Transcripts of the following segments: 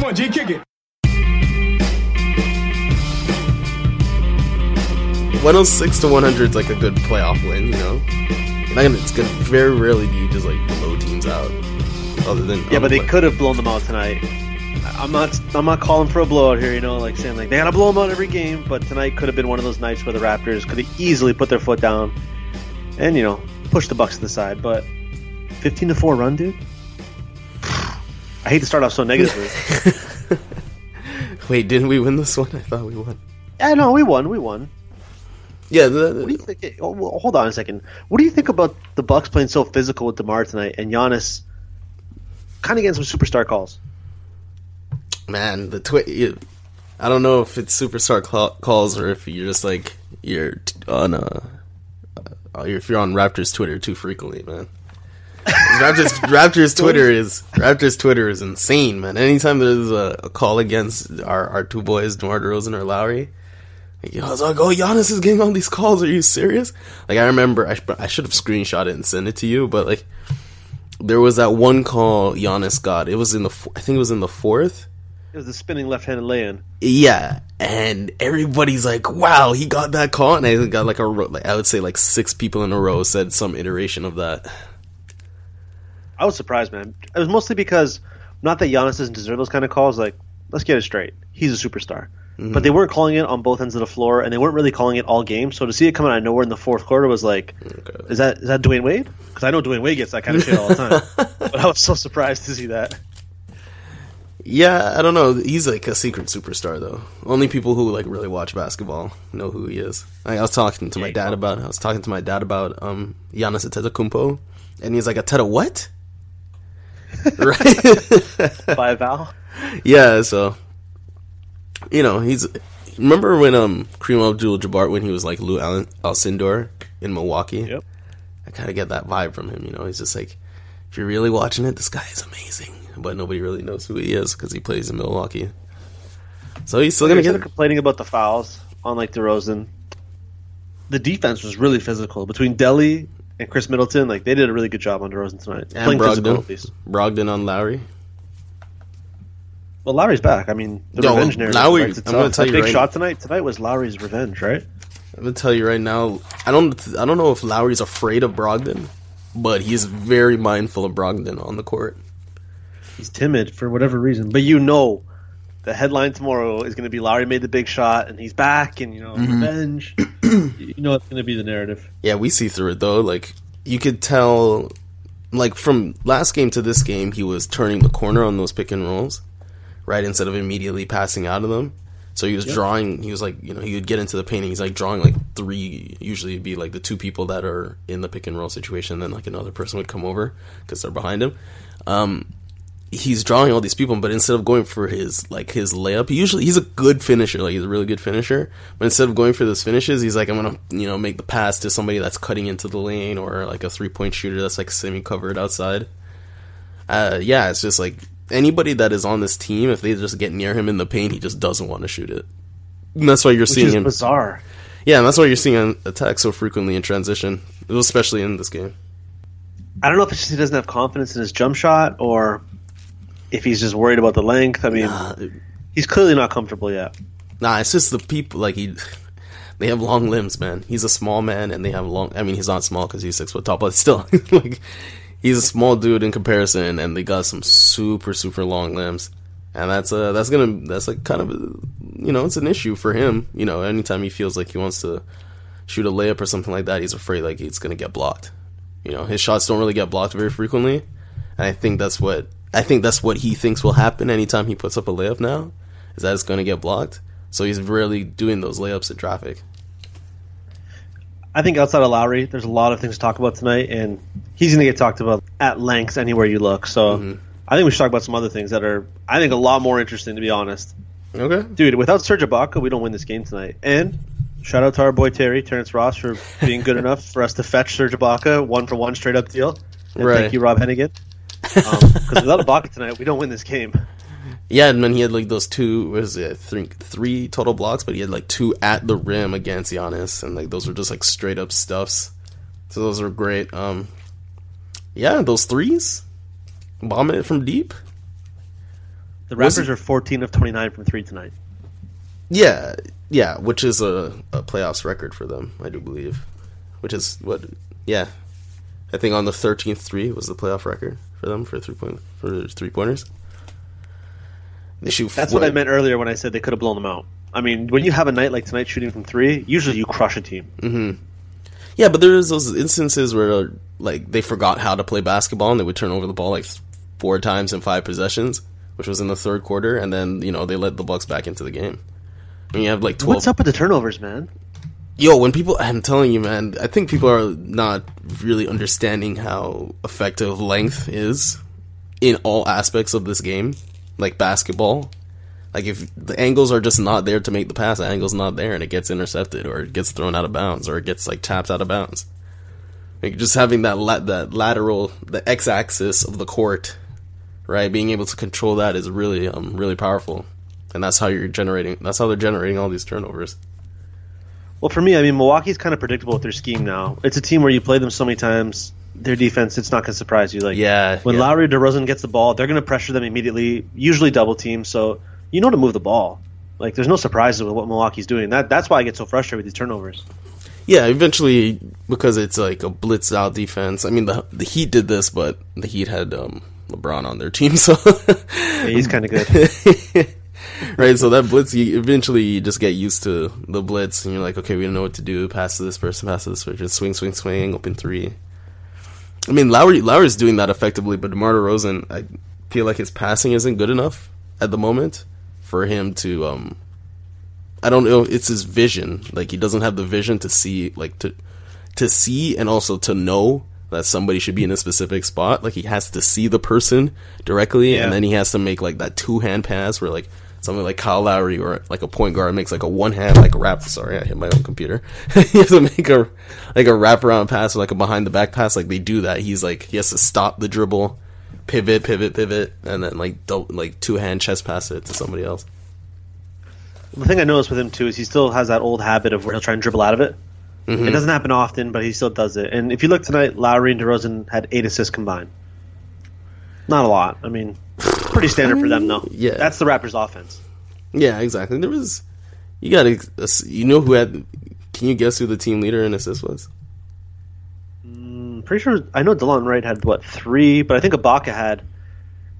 Come on, G, kick it. 106 to 100 is like a good playoff win, you know? Not gonna, it's gonna very rarely do you just like blow teams out. Other than Yeah, on but they play- could have blown them out tonight. I'm not. I'm not calling for a blowout here. You know, like saying like they gotta blow them out every game. But tonight could have been one of those nights where the Raptors could have easily put their foot down, and you know, push the Bucks to the side. But 15 to four run, dude. I hate to start off so negatively. Wait, didn't we win this one? I thought we won. yeah, no, we won. We won. Yeah, the, What do you think? Oh, hold on a second. What do you think about the Bucks playing so physical with Demar tonight and Giannis kind of getting some superstar calls? man, the twi- I don't know if it's superstar cla- calls or if you're just like you're t- on uh, uh if you're on Raptors Twitter too frequently, man. 'Cause Raptors Raptors Twitter is Raptors Twitter is insane, man. Anytime there's a, a call against our, our two boys, DeMar DeRozan or Lowry, like, I was like, "Oh, Giannis is getting all these calls. Are you serious?" Like, I remember I, sh- I should have screenshot it and sent it to you, but like, there was that one call Giannis got. It was in the f- I think it was in the fourth. It was the spinning left-handed lay-in. Yeah, and everybody's like, "Wow, he got that call," and I got like a ro- like I would say like six people in a row said some iteration of that. I was surprised, man. It was mostly because not that Giannis doesn't deserve those kind of calls. Like, let's get it straight. He's a superstar. But they weren't calling it on both ends of the floor, and they weren't really calling it all game. So to see it coming out of nowhere in the fourth quarter was like, is that is that Dwyane Wade? Because I know Dwyane Wade gets that kind of shit all the time. but I was so surprised to see that. Yeah, I don't know. He's like a secret superstar though. Only people who like really watch basketball know who he is. Like, I was talking to my dad about. I was talking to my dad about um Giannis Antetokounmpo, and he's like, "Ateta what?" right? By a Val. yeah. So, you know, he's. Remember when um Kareem Abdul-Jabbar when he was like Lou Al- Alcindor in Milwaukee? Yep. I kind of get that vibe from him. You know, he's just like, if you're really watching it, this guy is amazing, but nobody really knows who he is because he plays in Milwaukee. So he's still gonna Instead get of complaining about the fouls on like DeRozan, the defense was really physical between Delly and Khris Middleton. Like they did a really good job on DeRozan tonight, and playing physical at Brogdon, least. Brogdon on Lowry. Well, Lowry's back. I mean, the Yo, revenge narrative. Lowry- I'm gonna tell That you big right- shot tonight. Tonight was Lowry's revenge, right? I'm gonna tell you right now. I don't. I don't know if Lowry's afraid of Brogdon, but he's very mindful of Brogdon on the court. He's timid for whatever reason, but you know, the headline tomorrow is going to be Larry made the big shot and he's back, and you know, Mm-hmm. revenge. you know, it's going to be the narrative. Yeah, we see through it though. Like you could tell, like from last game to this game, he was turning the corner on those pick and rolls, right? Instead of immediately passing out of them. So he was drawing. He was like, you know, he would get into the painting. He's like drawing like three. Usually, it'd be like the two people that are in the pick and roll situation. and Then like another person would come over because they're behind him. Um, he's drawing all these people, but instead of going for his like his layup, he usually he's a good finisher, like he's a really good finisher. But instead of going for those finishes, he's like, I'm gonna you know make the pass to somebody that's cutting into the lane or like a three point shooter that's like semi covered outside. Uh, yeah, it's just like anybody that is on this team, if they just get near him in the paint, he just doesn't want to shoot it. And that's why you're Which seeing him. bizarre. Yeah, and that's why you're seeing him attack so frequently in transition, especially in this game. I don't know if it's just he doesn't have confidence in his jump shot or if he's just worried about the length. I mean, Uh, he's clearly not comfortable yet. Nah, it's just the people like he. They have long limbs, man. He's a small man, and they have long. I mean, he's not small because he's six foot tall, but still, like he's a small dude in comparison, and they got some super super long limbs, and that's uh that's gonna that's like kind of a, you know it's an issue for him. You know, anytime he feels like he wants to shoot a layup or something like that, he's afraid like it's gonna get blocked. You know, his shots don't really get blocked very frequently, and I think that's what I think that's what he thinks will happen anytime he puts up a layup now, is that it's gonna get blocked. So he's rarely doing those layups in traffic. I think outside of Lowry, there's a lot of things to talk about tonight, and he's going to get talked about at length anywhere you look. So Mm-hmm. I think we should talk about some other things that are, I think, a lot more interesting, to be honest. Okay. Dude, without Serge Ibaka, we don't win this game tonight. And shout out to our boy Terry, Terrence Ross, for being good enough for us to fetch Serge Ibaka, one for one straight up deal. And Right. thank you, Rob Hennigan. Because without Ibaka tonight, we don't win this game. Yeah, and then he had like those two was it three three total blocks, but he had like two at the rim against Giannis, and like those were just like straight up stuffs. So those were great. Um, yeah, those threes, bombing it from deep. The Raptors are 14 of 29 from three tonight. Yeah, yeah, which is a, a playoffs record for them, I do believe. Which is what, yeah, I think on the thirteenth three was the playoff record for them for three point for three pointers. They shoot. That's what I meant earlier when I said they could have blown them out. I mean, when you have a night like tonight shooting from three, usually you crush a team. Mm-hmm. Yeah, but there's those instances where like they forgot how to play basketball and they would turn over the ball like four times in five possessions, which was in the third quarter, and then you know they let the Bucks back into the game. When you have like twelve, What's up with the turnovers, man? Yo, when people, I'm telling you, man, I think people are not really understanding how effective length is in all aspects of this game, like basketball. Like if the angles are just not there to make the pass, the angle's not there, and it gets intercepted or it gets thrown out of bounds or it gets like tapped out of bounds. Like just having that la- that lateral, the x-axis of the court, right? Being able to control that is really um really powerful, and that's how you're generating. That's how they're generating all these turnovers. Well, for me, I mean, Milwaukee's kind of predictable with their scheme now. It's a team where you play them so many times, their defense, it's not going to surprise you. Like, Yeah, when yeah. Lowry DeRozan gets the ball, they're going to pressure them immediately, usually double team. So you know to move the ball. Like, there's no surprises with what Milwaukee's doing. That that's why I get so frustrated with these turnovers. Yeah, eventually because it's like a blitz out defense. I mean, the the Heat did this, but the Heat had um, LeBron on their team, so Yeah, he's kind of good. right. So that blitz, you eventually you just get used to the blitz, and you're like, okay, we don't know what to do. Pass to this person, pass to this person, swing, swing, swing, open three. I mean, Lowry Lowry's doing that effectively, but DeMar DeRozan, I feel like his passing isn't good enough at the moment for him to um I don't know. It's his vision. Like he doesn't have the vision to see, like to to see, and also to know that somebody should be in a specific spot. Like he has to see the person directly, Yeah. and then he has to make like that two hand pass where like something like Kyle Lowry or like a point guard makes like a one hand like wrap. Sorry, I hit my own computer. you have to make a like a wraparound pass or like a behind the back pass. Like they do that. He's like he has to stop the dribble, pivot, pivot, pivot, and then like don't like two hand chest pass it to somebody else. the thing I noticed with him, too, is he still has that old habit of where he'll try and dribble out of it. Mm-hmm. It doesn't happen often, but he still does it. And if you look tonight, Lowry and DeRozan had eight assists combined. Not a lot. I mean, pretty standard for them, though. yeah. That's the Raptors' offense. Yeah, exactly. There was you got to you know who had. Can you guess who the team leader in assists was? I'm pretty sure I know DeLon Wright had what three, but I think Ibaka had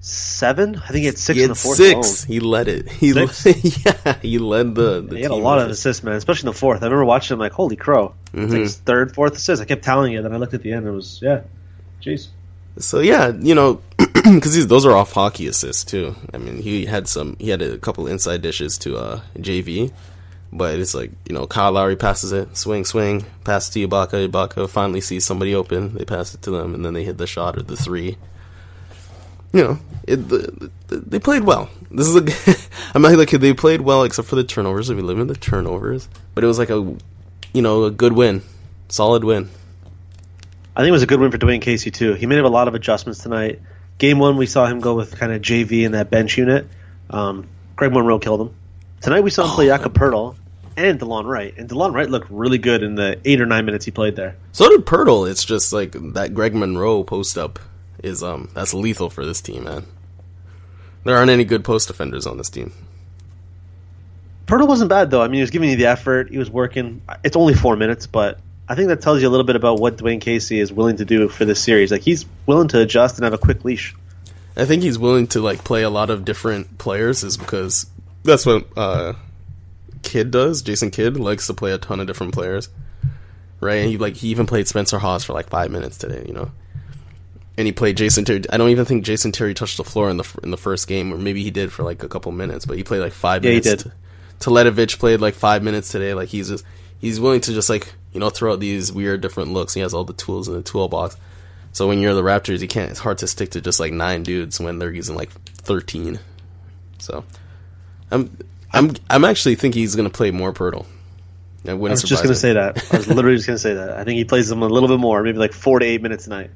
seven. I think he had six He in the fourth. six. alone. He led it. He Six? yeah. He led the. the He had a lot of assists, man, especially in the fourth. I remember watching him like, holy crow! Mm-hmm. like third, fourth assist. I kept telling you, then I looked at the end. It was yeah, jeez. So yeah, you know, because those are off hockey assists too. I mean, he had some. He had a couple inside dishes to uh, JV, but it's like you know, Kyle Lowry passes it, swing, swing, pass to Ibaka. Ibaka finally sees somebody open. They pass it to them, and then they hit the shot or the three. You know, it, the, the, they played well. This is a. I'm not like they played well except for the turnovers. We live in the turnovers, but it was like a, you know, a good win, solid win. I think it was a good win for Dwane Casey too. He made a lot of adjustments tonight. Game one, we saw him go with kind of JV in that bench unit. Um, Greg Monroe killed him. Tonight we saw him play Jakob Poeltl and DeLon Wright, and DeLon Wright looked really good in the eight or nine minutes he played there. So did Poeltl. It's just like that Greg Monroe post up is um that's lethal for this team, man. There aren't any good post defenders on this team. Poeltl wasn't bad though. I mean, he was giving you the effort. He was working. It's only four minutes, but I think that tells you a little bit about what Dwane Casey is willing to do for this series. Like he's willing to adjust and have a quick leash. I think he's willing to like play a lot of different players is because that's what uh Kidd does. Jason Kidd likes to play a ton of different players. Right? And he like he even played Spencer Hawes for like 5 minutes today, you know. And he played Jason Terry. I don't even think Jason Terry touched the floor in the in the first game, or maybe he did for like a couple minutes. But he played like five Yeah, he minutes. did. Teletovic played like five minutes today. Like he's just he's willing to just like you know throw out these weird different looks. He has all the tools in the toolbox. So when you're the Raptors, you can't. It's hard to stick to just like nine dudes when they're using like thirteen. So I'm I'm I'm actually thinking he's gonna play more Poeltl. I was just gonna say that. I was literally just gonna say that. I think he plays them a little bit more, maybe like four to eight minutes a night.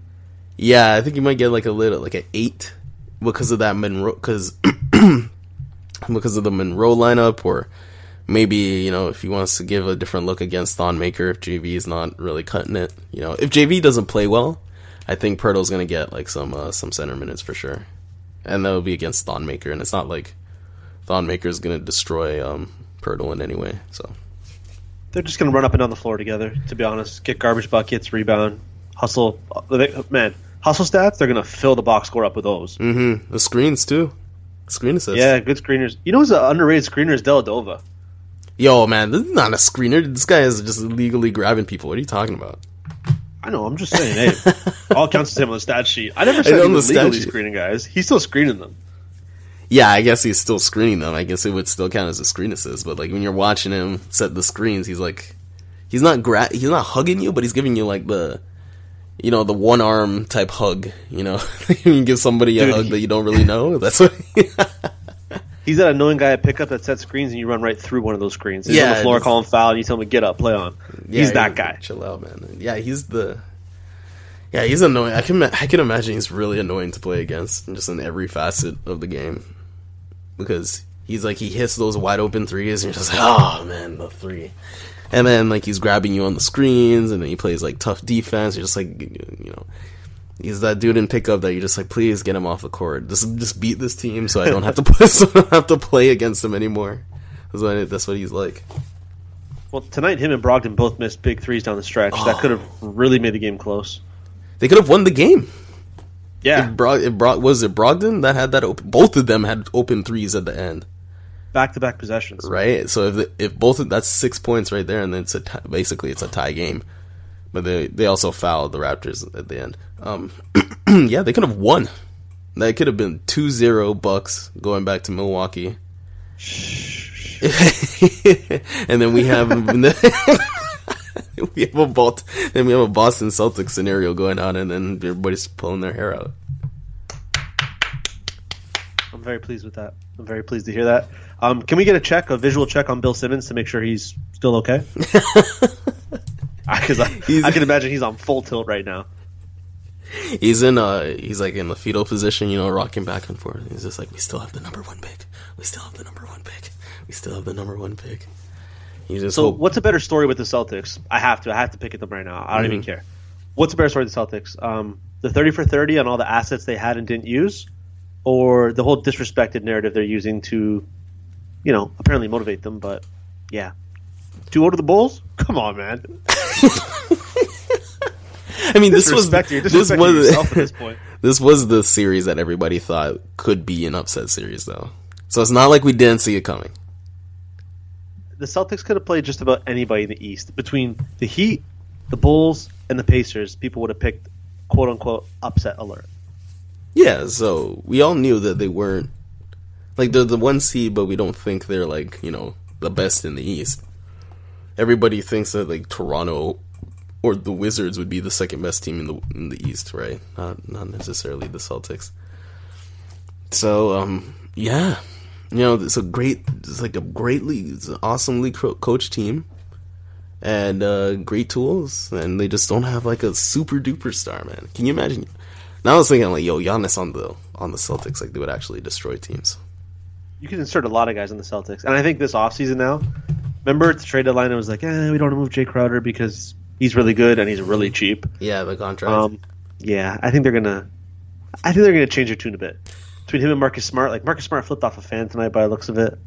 Yeah, I think you might get like a little like an eight because of that Monroe because because of the Monroe lineup, or maybe you know if he wants to give a different look against Thon Maker if JV is not really cutting it. You know, if JV doesn't play well, I think Poeltl's gonna get like some uh, some center minutes for sure, and that'll be against Thon Maker, and it's not like Thon Maker is gonna destroy um, Poeltl in any way. So They're just gonna run up and down the floor together. To be honest, get garbage buckets, rebound, hustle. Man, hustle stats. They're gonna fill the box score up with those. mm-hmm. the screens too, screen assists. Yeah, good screeners. You know who's an underrated screener is Dellavedova. Yo, man, this is not a screener. This guy is just illegally grabbing people. What are you talking about? I know. I'm just saying. Hey, all counts the him on the stat sheet. I never said he was legally sheet. screening guys. He's still screening them. Yeah, I guess he's still screening them. I guess it would still count as a screen assist. But like when you're watching him set the screens, he's like, he's not gra- he's not hugging you, but he's giving you like the, you know, the one arm type hug. You know, you give somebody a Dude, hug he- that you don't really know. That's what. He's that annoying guy at pickup that sets screens and you run right through one of those screens. He's on the floor just- calling foul and you tell him to get up, play on. Yeah, he's that guy. Chill out, man. Yeah, he's the. Yeah, he's annoying. I can I can imagine he's really annoying to play against, just in every facet of the game, because he's like he hits those wide open threes, and you're just like, oh man, the three, and then like he's grabbing you on the screens, and then he plays like tough defense. You're just like, you know, he's that dude in pickup that you're just like, please get him off the court, just just beat this team, so I don't have to play, so I don't have to play against him anymore. That's what that's what he's like. Well, tonight him and Brogdon both missed big threes down the stretch. That oh. could have really made the game close. They could have won the game. Yeah, It brought it brought was it Brogdon that had that open. Both of them had open threes at the end, back to back possessions. right? So if the, if both of, that's six points right there, and then it's a tie, basically it's a tie game. But they they also fouled the Raptors at the end. Um, yeah, they could have won. That could have been 2-0 Bucks going back to Milwaukee. and then we have we have a Balt, then we have a Boston Celtics scenario going on, and then everybody's pulling their hair out. I'm very pleased with that. I'm very pleased to hear that. Um, can we get a check, a visual check on Bill Simmons to make sure he's still okay? Because I, He's- I can imagine he's on full tilt right now. He's in uh he's like in the fetal position, you know, rocking back and forth. He's just like, We still have the number one pick. We still have the number one pick. We still have the number one pick. You just So, hope what's a better story with the Celtics? I have to. I have to pick at them right now. I don't even Mm-hmm. care. What's a better story with the Celtics? Um, the thirty for thirty on all the assets they had and didn't use, or the whole disrespected narrative they're using to, you know, apparently motivate them. But yeah, two over to the Bulls. Come on, man. I mean this was this was at this point. this was the series that everybody thought could be an upset series though. So it's not like we didn't see it coming. the Celtics could have played just about anybody in the East. Between the Heat, the Bulls, and the Pacers, people would have picked quote unquote upset alert. Yeah, so we all knew that they weren't like they're the one seed, but we don't think they're like you know the best in the East. Everybody thinks that like Toronto or the Wizards would be the second best team in the in the East, right? Not not necessarily the Celtics. So um yeah, you know it's a great it's like a greatly it's an awesomely co- coached team. And uh, great tools, and they just don't have like a super duper star, man. Can you imagine? Now I was thinking like, yo, Giannis on the on the Celtics, like they would actually destroy teams. You can insert a lot of guys in the Celtics. And I think this offseason now, remember at the trade deadline, it was like, eh, we don't want to move Jae Crowder because he's really good and he's really cheap. Yeah, the contract. Um, yeah, I think they're gonna. I think they're gonna change their tune a bit between him and Marcus Smart. Like Marcus Smart flipped off a fan tonight by the looks of it.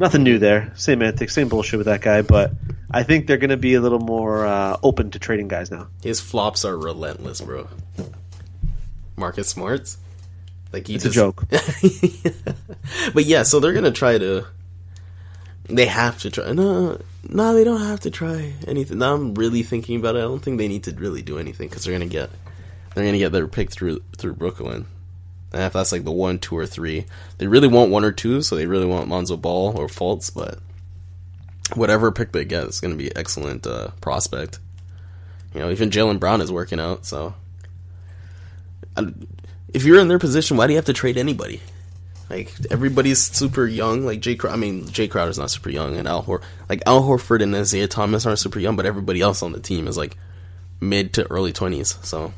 Nothing new there. Same antics, same bullshit with that guy. But I think they're gonna be a little more uh, open to trading guys now. His flops are relentless, bro. Marcus Smarts, like he It's a joke. but yeah, so they're gonna try to. They have to try. No, no, they don't have to try anything. Now I'm really thinking about it. I don't think they need to really do anything because they're gonna get, they're gonna get their pick through through Brooklyn. And if that's like the one, two, or three, they really want one or two, so they really want Lonzo Ball or Fultz. But whatever pick they get, it's gonna be excellent uh, prospect. You know, even Jaylen Brown is working out, so I- if you're in their position, why do you have to trade anybody? Like everybody's super young. Like Jay, Crow- I mean Jae Crowder's not super young, and Al Hor, like Al Horford and Isaiah Thomas aren't super young, but everybody else on the team is like mid to early twenties. So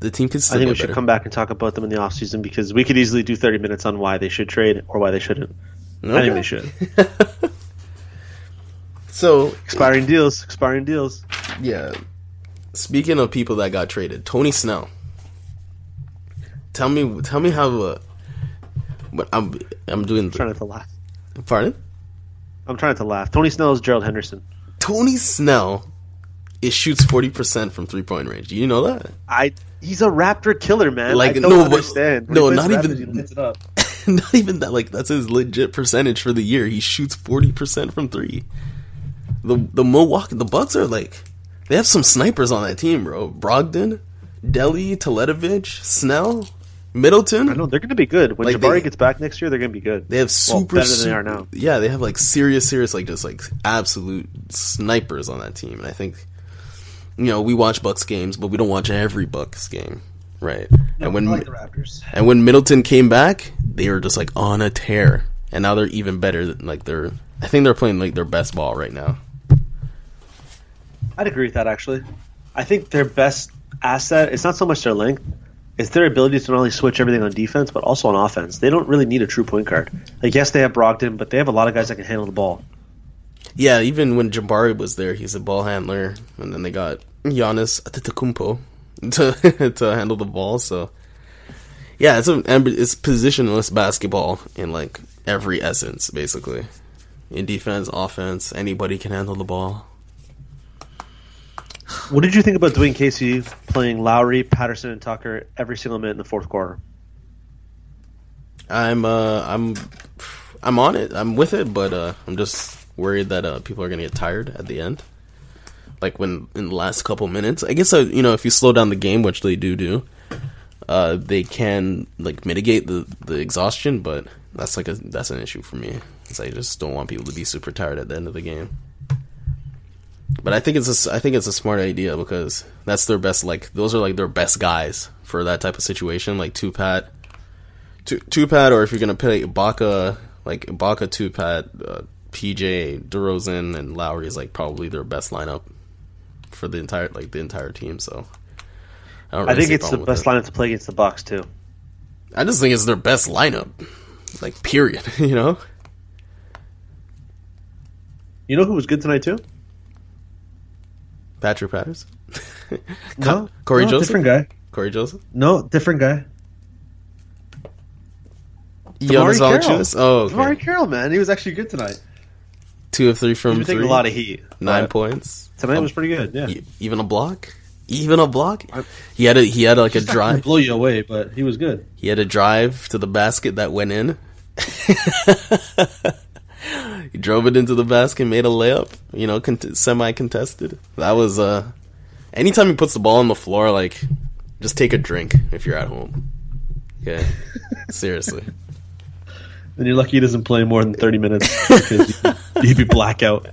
the team could I think we should better. come back and talk about them in the offseason because we could easily do 30 minutes on why they should trade or why they shouldn't. I think they should. So Expiring deals, expiring deals. yeah, speaking of people that got traded, Tony Snell. Tell me, tell me how. Uh, but I'm I'm doing. trying not to laugh. Pardon? I'm trying to laugh. Tony Snell is Gerald Henderson. Tony Snell, it shoots forty percent from three point range. Do you know that? I he's a Raptor killer, man. Like, I don't no, but- understand. When no, not even- Raptors, he lights it up. Not even that. Like that's his legit percentage for the year. He shoots forty percent from three. The the Milwaukee the Bucks are like they have some snipers on that team, bro. Brogdon, Delly, Teletovic, Snell, Middleton. I know they're going to be good when Like, Jabari they- gets back next year. They're going to be good. They have Well, super, better than they are now. Yeah, they have like serious, serious, like just like absolute snipers on that team. And I think, you know, we watch Bucks games, but we don't watch every Bucks game, right? and when Raptors. and when Middleton came back, they were just like on a tear, and now they're even better. Than, like they're, I think they're playing like their best ball right now. I'd agree with that actually. I think their best asset it's not so much their length, it's their ability to not only switch everything on defense but also on offense. They don't really need a true point guard. Like yes, they have Brogdon, but they have a lot of guys that can handle the ball. Yeah, even when Jabari was there, he's a ball handler, and then they got Giannis Antetokounmpo to to handle the ball. So, yeah, it's a it's positionless basketball in like every essence, basically. In defense, offense, anybody can handle the ball. What did you think about Dwane Casey playing Lowry, Patterson, and Tucker every single minute in the fourth quarter? I'm uh I'm I'm on it. I'm with it, but uh I'm just worried that uh people are gonna get tired at the end. Like when in the last couple minutes, I guess uh, you know if you slow down the game, which they do do, uh they can like mitigate the the exhaustion, but that's like a that's an issue for me. I just don't want people to be super tired at the end of the game. But I think it's a, I think it's a smart idea because that's their best like those are like their best guys for that type of situation like two pat two two pad, or if you're gonna play Ibaka, like Ibaka two pad, uh, PJ, DeRozan, and Lowry is like probably their best lineup for the entire like the entire team. So I, don't I think it's the best it. lineup to play against the Bucks too. I just think it's their best lineup, like period. You know, You know who was good tonight too? Patrick Patterson, No, Corey no, Joseph, different guy. Cory Joseph, No, different guy. Giannis Valanciunas. Oh, okay. DeMarre Carroll, man, he was actually good tonight. two of three from three, taking a lot of heat. nine points. Tonight um, was pretty good. Yeah, E- even a block, even a block. He had a he had like a drive. blow you away, but he was good. He had a drive to the basket that went in. he drove it into the basket, made a layup. You know, cont- semi contested. That was uh. Anytime he puts the ball on the floor, like, just take a drink if you're at home. Yeah, seriously. And you're lucky he doesn't play more than 30 minutes because you'd, you'd be blackout.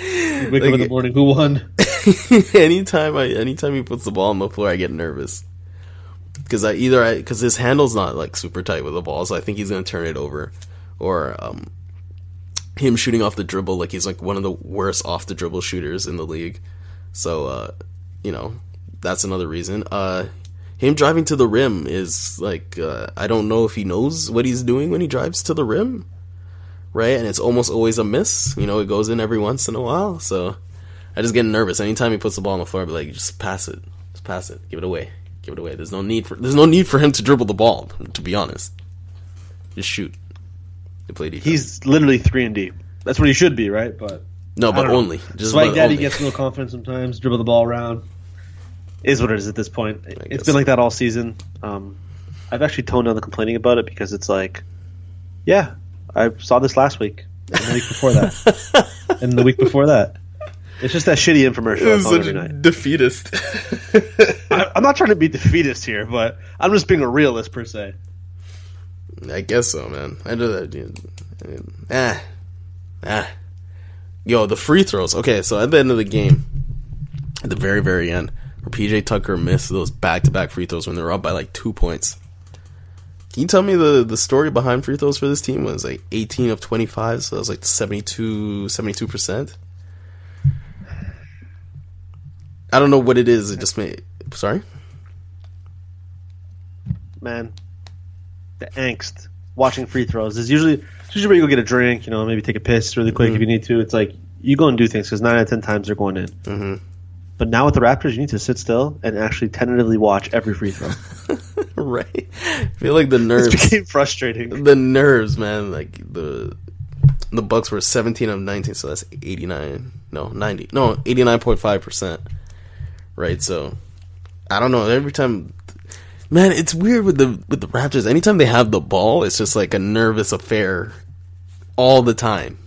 Wake up in the morning. Who won? anytime I, anytime he puts the ball on the floor, I get nervous. Because I either I because his handle's not like super tight with the ball, so I think he's gonna turn it over, or um, him shooting off the dribble like he's like one of the worst off the dribble shooters in the league. So uh, you know that's another reason. Uh, him driving to the rim is like uh, I don't know if he knows what he's doing when he drives to the rim, right? And it's almost always a miss. You know, it goes in every once in a while. So I just get nervous anytime he puts the ball on the floor. I'd be like, just pass it, just pass it, give it away, give it away. There's no need for there's no need for him to dribble the ball. To be honest, just shoot. They play defense. He's literally 3 and D. That's what he should be, right? But no, but only just Swag but Daddy only. gets no confidence sometimes, dribble the ball around. Is what it is at this point. guess. It's been like that all season. Um, I've actually toned down the complaining about it because it's like, yeah, I saw this last week, and the week before that, and the week before that. It's just that shitty infomercial I found every night. defeatist. I, I'm not trying to be defeatist here, but I'm just being a realist per se. I guess so, man. I do that. Dude. Ah, ah. Yo, the free throws. Okay, so at the end of the game, at the very, very end, where PJ Tucker missed those back to back free throws when they were up by like two points. Can you tell me the, the story behind free throws for this team was like 18 of 25, so that was like 72 72%. I don't know what it is. It just made sorry. Man, the angst watching free throws is usually it's usually where you go get a drink, you know, maybe take a piss really quick if you need to. It's like you go and do things because nine out of ten times they're going in. Mm-hmm. But now with the Raptors, you need to sit still and actually tentatively watch every free throw. right. I feel like the nerves became frustrating. the nerves, man. Like the the Bucks were 17 of 19, so that's 89. No, 90. No, 89.5 percent. Right. So I don't know. Every time, man, it's weird with the with the Raptors. Anytime they have the ball, it's just like a nervous affair all the time.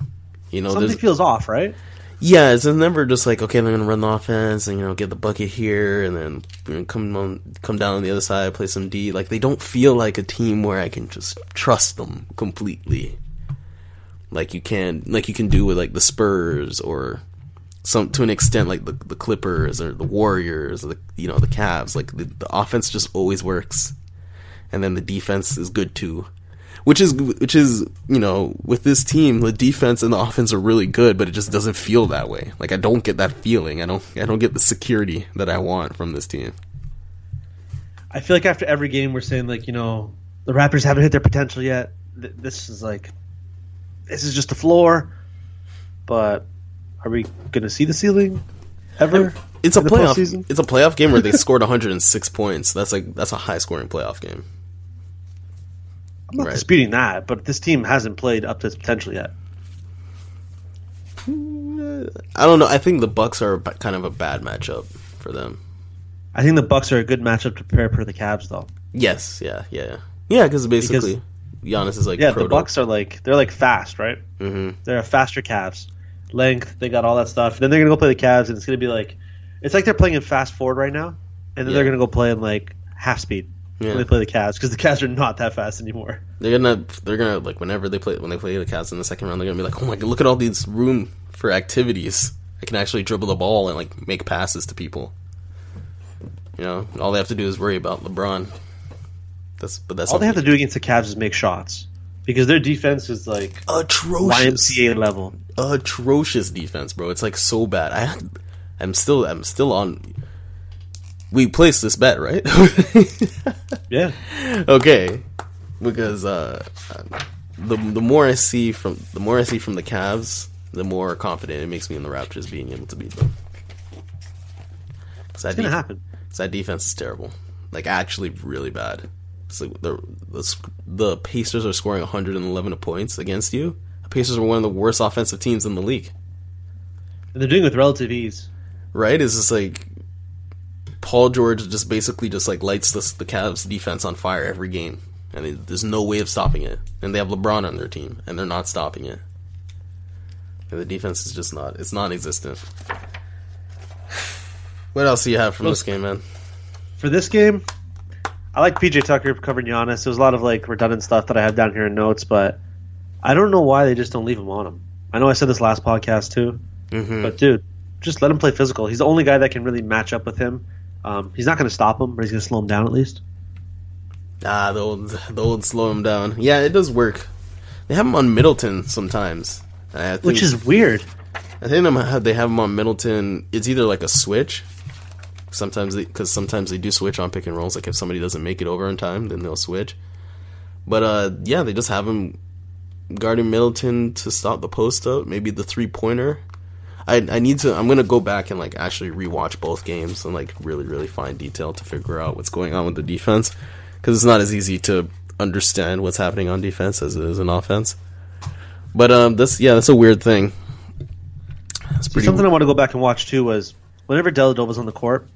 You know, Something feels off, right? yeah, it's never just like okay, they're gonna run the offense and you know get the bucket here and then you know, come on, come down on the other side, play some D. Like they don't feel like a team where I can just trust them completely, like you can, like you can do with like the Spurs or some to an extent like the the Clippers or the Warriors, or the you know the Cavs. Like the, the offense just always works, and then the defense is good too which is which is you know with this team the defense and the offense are really good but it just doesn't feel that way like i don't get that feeling i don't i don't get the security that i want from this team I feel like after every game, we're saying like, you know, the Raptors haven't hit their potential yet. This is like, this is just the floor. But are we going to see the ceiling ever? it's a playoff postseason? it's a playoff game where they scored 106 points that's like that's a high scoring playoff game I'm not Right. disputing that, but this team hasn't played up to its potential yet. i don't know i think the bucks are kind of a bad matchup for them I think the Bucks are a good matchup to prepare for the Cavs, though. yes yeah yeah yeah cause basically Giannis is like Yeah, proto. the Bucks are like they're like fast, right? Mm-hmm. They're a faster Cavs, length. They got all that stuff. Then they're gonna go play the Cavs, and it's gonna be like, it's like they're playing in fast forward right now, and then Yeah. they're gonna go play in like half speed Yeah. when they play the Cavs because the Cavs are not that fast anymore. They're gonna they're gonna like whenever they play when they play the Cavs in the second round, they're gonna be like, oh my god, look at all these room for activities. I can actually dribble the ball and like make passes to people. You know, all they have to do is worry about LeBron. That's but that's All they have to do against the Cavs is make shots because their defense is like atrocious, YMCA level. atrocious defense, bro. It's like so bad. I I'm still I'm still on. We placed this bet, right? Yeah, okay, because uh, the the more I see from the more I see from the Cavs, the more confident it makes me in the Raptors being able to beat them. 'Cause that, it's gonna def- happen. 'cause that defense is terrible, like actually really bad. It's like the the, the Pacers are scoring 111 points against you. The Pacers are one of the worst offensive teams in the league. They're doing it with relative ease. right? It's just like Paul George just basically just like lights the, the Cavs defense on fire every game, and it, there's no way of stopping it. And they have LeBron on their team, and they're not stopping it. And the defense is just not it's non-existent. What else do you have from this game, man? For this game, I like PJ Tucker covering Giannis. There was a lot of like redundant stuff that I have down here in notes, but I don't know why they just don't leave him on him. I know I said this last podcast too, Mm-hmm. but dude, just let him play physical. He's the only guy that can really match up with him. Um, he's not going to stop him, but he's going to slow him down at least. Ah, the old the old slow him down. Yeah, it does work. They have him on Middleton sometimes. I think, Which is weird. I think they have him on Middleton. It's either like a switch. Sometimes because sometimes they do switch on pick and rolls. Like if somebody doesn't make it over in time, then they'll switch. But uh, yeah, they just have him guarding Middleton to stop the post up. Maybe the three pointer. I I need to. I'm gonna go back and like actually rewatch both games and like really really find detail to figure out what's going on with the defense because it's not as easy to understand what's happening on defense as it is in offense. But um, that's yeah, that's a weird thing. Pretty. Something I want to go back and watch too was whenever Dellavedova's on the court,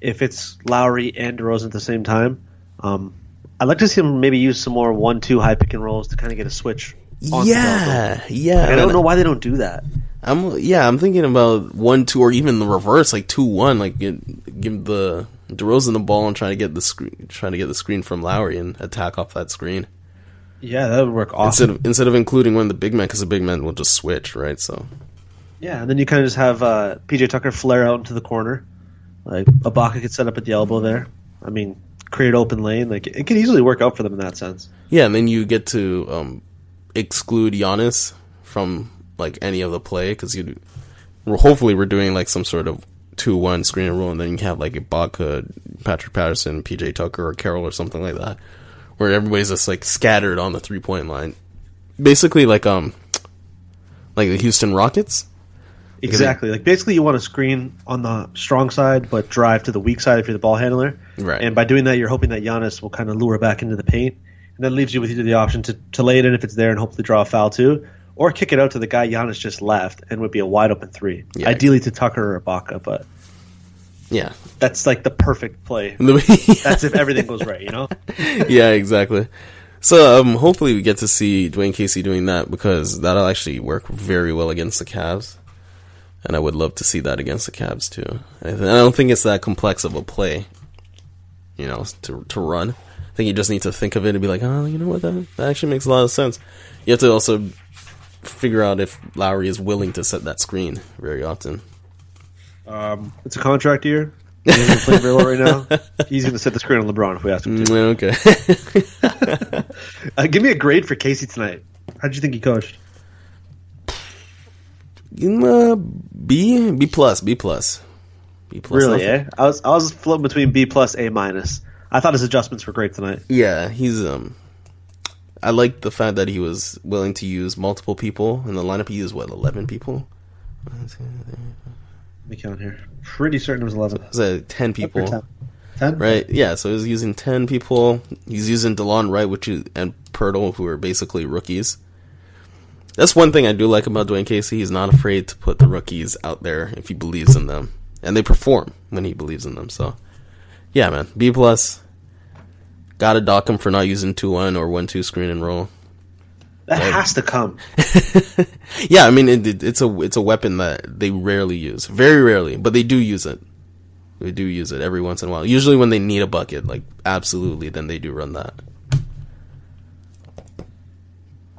if it's Lowry and DeRozan at the same time, um, I'd like to see him maybe use some more one-two high pick and rolls to kind of get a switch. yeah, yeah. I don't know why they don't do that. I'm yeah. I'm thinking about one two or even the reverse, like two one. Like get, give the DeRozan the ball and try to get the screen, trying to get the screen from Lowry and attack off that screen Yeah, that would work awesome. instead of instead of including one of the big men because the big men will just switch, right? So Yeah, and then you kind of just have uh, PJ Tucker flare out into the corner, Like Ibaka could set up at the elbow there. I mean, create open lane. Like it could easily work out for them in that sense. Yeah, and then you get to um, exclude Giannis from like any of the play because you. Hopefully, we're doing like some sort of two-one screen roll, and then you have like Ibaka, Patrick Patterson, PJ Tucker, or Carroll, or something like that, where everybody's just like scattered on the three-point line. Basically, like um, like the Houston Rockets. Exactly. Like basically, you want to screen on the strong side, but drive to the weak side if you're the ball handler. Right. And by doing that, you're hoping that Giannis will kind of lure back into the paint, and then leaves you with either the option to, to lay it in if it's there and hopefully draw a foul too, or kick it out to the guy Giannis just left and would be a wide open three. Yeah, Ideally to Tucker or Ibaka, but Yeah, that's like the perfect play. That's if everything goes right, you know. Yeah, exactly. So um, hopefully we get to see Dwane Casey doing that because that'll actually work very well against the Cavs, and I would love to see that against the Cavs too. I, th- I don't think it's that complex of a play, you know, to to run. I think you just need to think of it and be like, oh, you know what, that, that actually makes a lot of sense. You have to also figure out if Lowry is willing to set that screen very often. Um, it's a contract year. Playing very well right now. He's going to set the screen on LeBron if we ask him to. Mm, Okay. Uh, give me a grade for Casey tonight. How did you think he coached? Uh, B B plus B plus B plus. Really, eh? I was I was floating between B plus A minus. I thought his adjustments were great tonight. Yeah, he's um. I like the fact that he was willing to use multiple people in the lineup. He used what eleven people. Let me count here. Pretty certain it was eleven. Was it ten people? Ten. Ten? Right. Yeah. So he's using ten people. He's using Delon Wright, which is and Poeltl, who are basically rookies. That's one thing I do like about Dwane Casey. He's not afraid to put the rookies out there if he believes in them, and they perform when he believes in them. So, yeah, man, B plus. Got to dock him for not using two one or one two screen and roll. That has to come. Yeah, I mean it, it, it's a it's a weapon that they rarely use, very rarely, but they do use it. They do use it every once in a while. Usually when they need a bucket, like absolutely, then they do run that.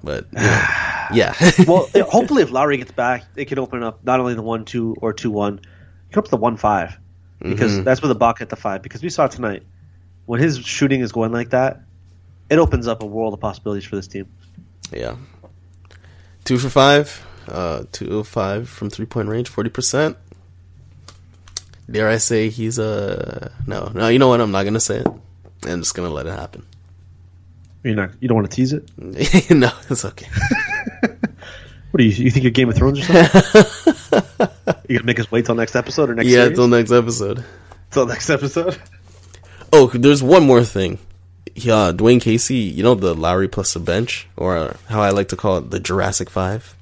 But yeah, yeah. well, yeah, hopefully, if Lowry gets back, it can open up not only the one two or two one, it can up to the one five because that's where the buck at the five. Because we saw tonight when his shooting is going like that, it opens up a world of possibilities for this team. yeah. Two for five, uh, two of five from three point range, forty percent. Dare I say he's a no? No, you know what? I'm not gonna say it. I'm just gonna let it happen. You're not. You don't want to tease it. no, it's okay. What do you? You think you're Game of Thrones or something? you gonna make us wait till next episode or next? yeah, series? till next episode. till next episode. Oh, there's one more thing. Yeah, Dwane Casey, you know the Lowry plus the bench, or how I like to call it, the Jurassic Five.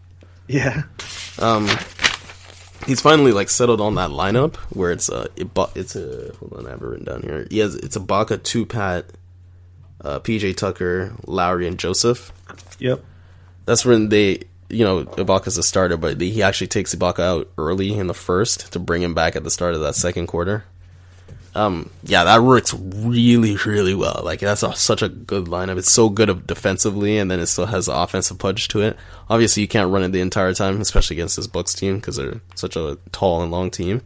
Yeah. Um, he's finally like settled on that lineup where it's a it's a hold on, I have it written down here. He has it's Ibaka two Pat, uh, PJ Tucker, Lowry, and Joseph. Yep. That's when they, you know, Ibaka's a starter, but he actually takes Ibaka out early in the first to bring him back at the start of that second quarter. Um, yeah, that works really, really well. Like that's a, such a good lineup. It's so good defensively, and then it still has the offensive punch to it. Obviously, you can't run it the entire time, especially against this Bucks team because they're such a tall and long team.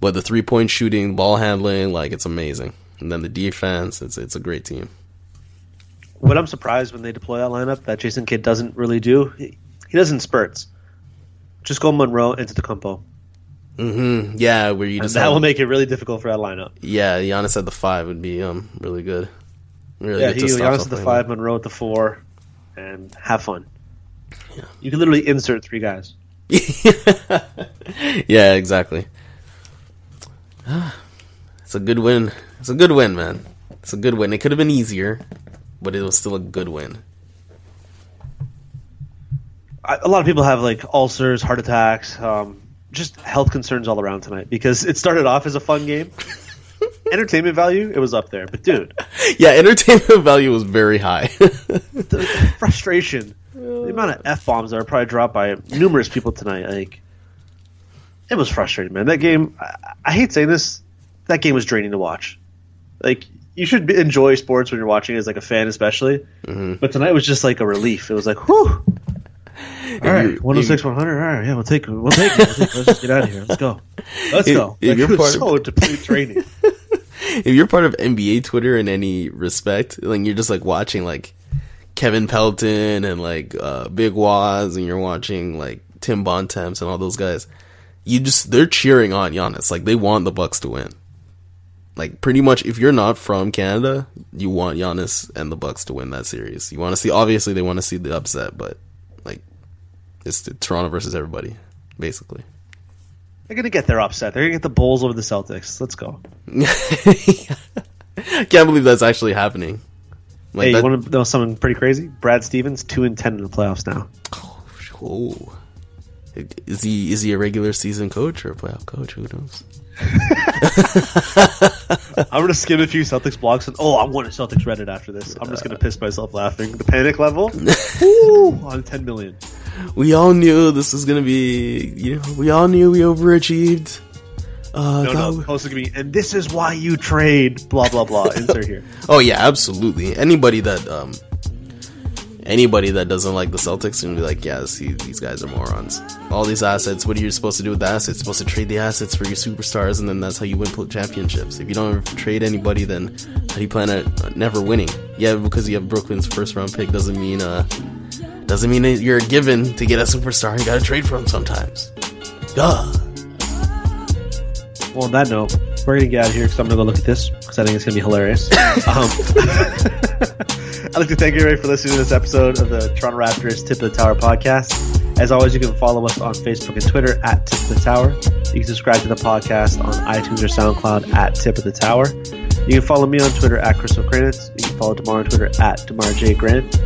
But the three point shooting, ball handling, like it's amazing. And then the defense, it's it's a great team. What I'm surprised when they deploy that lineup that Jason Kidd doesn't really do. He, he does in spurts. Just go Monroe into the compo. hmm Yeah, where you just that have- will make it really difficult for that lineup. Yeah, Giannis at the five would be um really good. Really Yeah, good he Giannis at the five, like Monroe at the four, and have fun. You can literally insert three guys. yeah, exactly. It's a good win. It's a good win, man. It's a good win. It could have been easier, but it was still a good win. I, a lot of people have like ulcers, heart attacks, um, just health concerns all around tonight because it started off as a fun game. Entertainment value, it was up there, but dude, Yeah, entertainment value was very high. the frustration, the amount of f bombs that were probably dropped by numerous people tonight, like it was frustrating, man. That game, I, I hate saying this, that game was draining to watch. Like you should be- enjoy sports when you're watching it as like a fan, especially. But tonight was just like a relief. It was like, whew, All right, you- 106, 100. All right, yeah, we'll take it. We'll take it. We'll take it. Let's just get out of here. Let's go. Let's If- go. if Like, you're part of- so deplete training. if you're part of NBA Twitter in any respect, like you're just like watching like Kevin Pelton and like uh, Big Waz, and you're watching like Tim Bontemps and all those guys. You just they're cheering on Giannis, like they want the Bucks to win. Like pretty much, if you're not from Canada, you want Giannis and the Bucks to win that series. You want to see, obviously, they want to see the upset, but like it's the Toronto versus everybody, basically. They're gonna get their upset. They're gonna get the Bulls over the Celtics. Let's go. Can't believe that's actually happening. Like hey, that- you want to know something pretty crazy? Brad Stevens, two and ten in the playoffs now. Oh, is he is he a regular season coach or a playoff coach? Who knows? I'm gonna skim a few Celtics blogs and oh, I'm going to Celtics Reddit after this. I'm just gonna piss myself laughing. The panic level, Woo, on 10 million. We all knew this was gonna be. You know, we all knew we overachieved. Uh, No, no, the post is gonna be, and this is why you trade. Blah blah blah. Insert here. Oh yeah, absolutely. Anybody that um, anybody that doesn't like the Celtics gonna be like, yeah, see, these guys are morons. All these assets. What are you supposed to do with the assets? You're supposed to trade the assets for your superstars, and then that's how you win championships. If you don't trade anybody, then how do you plan on never winning? Yeah, because you have Brooklyn's first round pick doesn't mean uh doesn't mean you're a given to get a superstar. You gotta trade for him sometimes. Duh. Well, on that note, we're gonna get out of here because I'm gonna go look at this because I think it's gonna be hilarious. um, I'd like to thank you everybody for listening to this episode of the Toronto Raptors Tip of the Tower podcast. As always, you can follow us on Facebook and Twitter at Tip of the Tower. You can subscribe to the podcast on iTunes or SoundCloud at Tip of the Tower. You can follow me on Twitter at Crystal Granite. You can follow Demar on Twitter at Demar J Granite.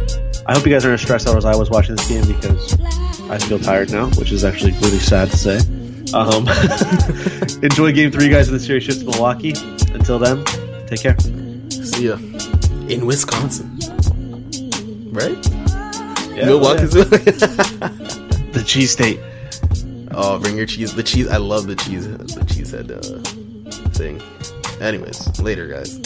I hope you guys aren't as stressed out as I was watching this game because I feel tired now, which is actually really sad to say. Um, enjoy game three, guys, of the series shift to Milwaukee. Until then, take care. See ya in Wisconsin. Right? Yeah, Milwaukee's. The cheese state. Oh, bring your cheese. The cheese. I love the cheese. The cheesehead uh, thing. Anyways, later, guys.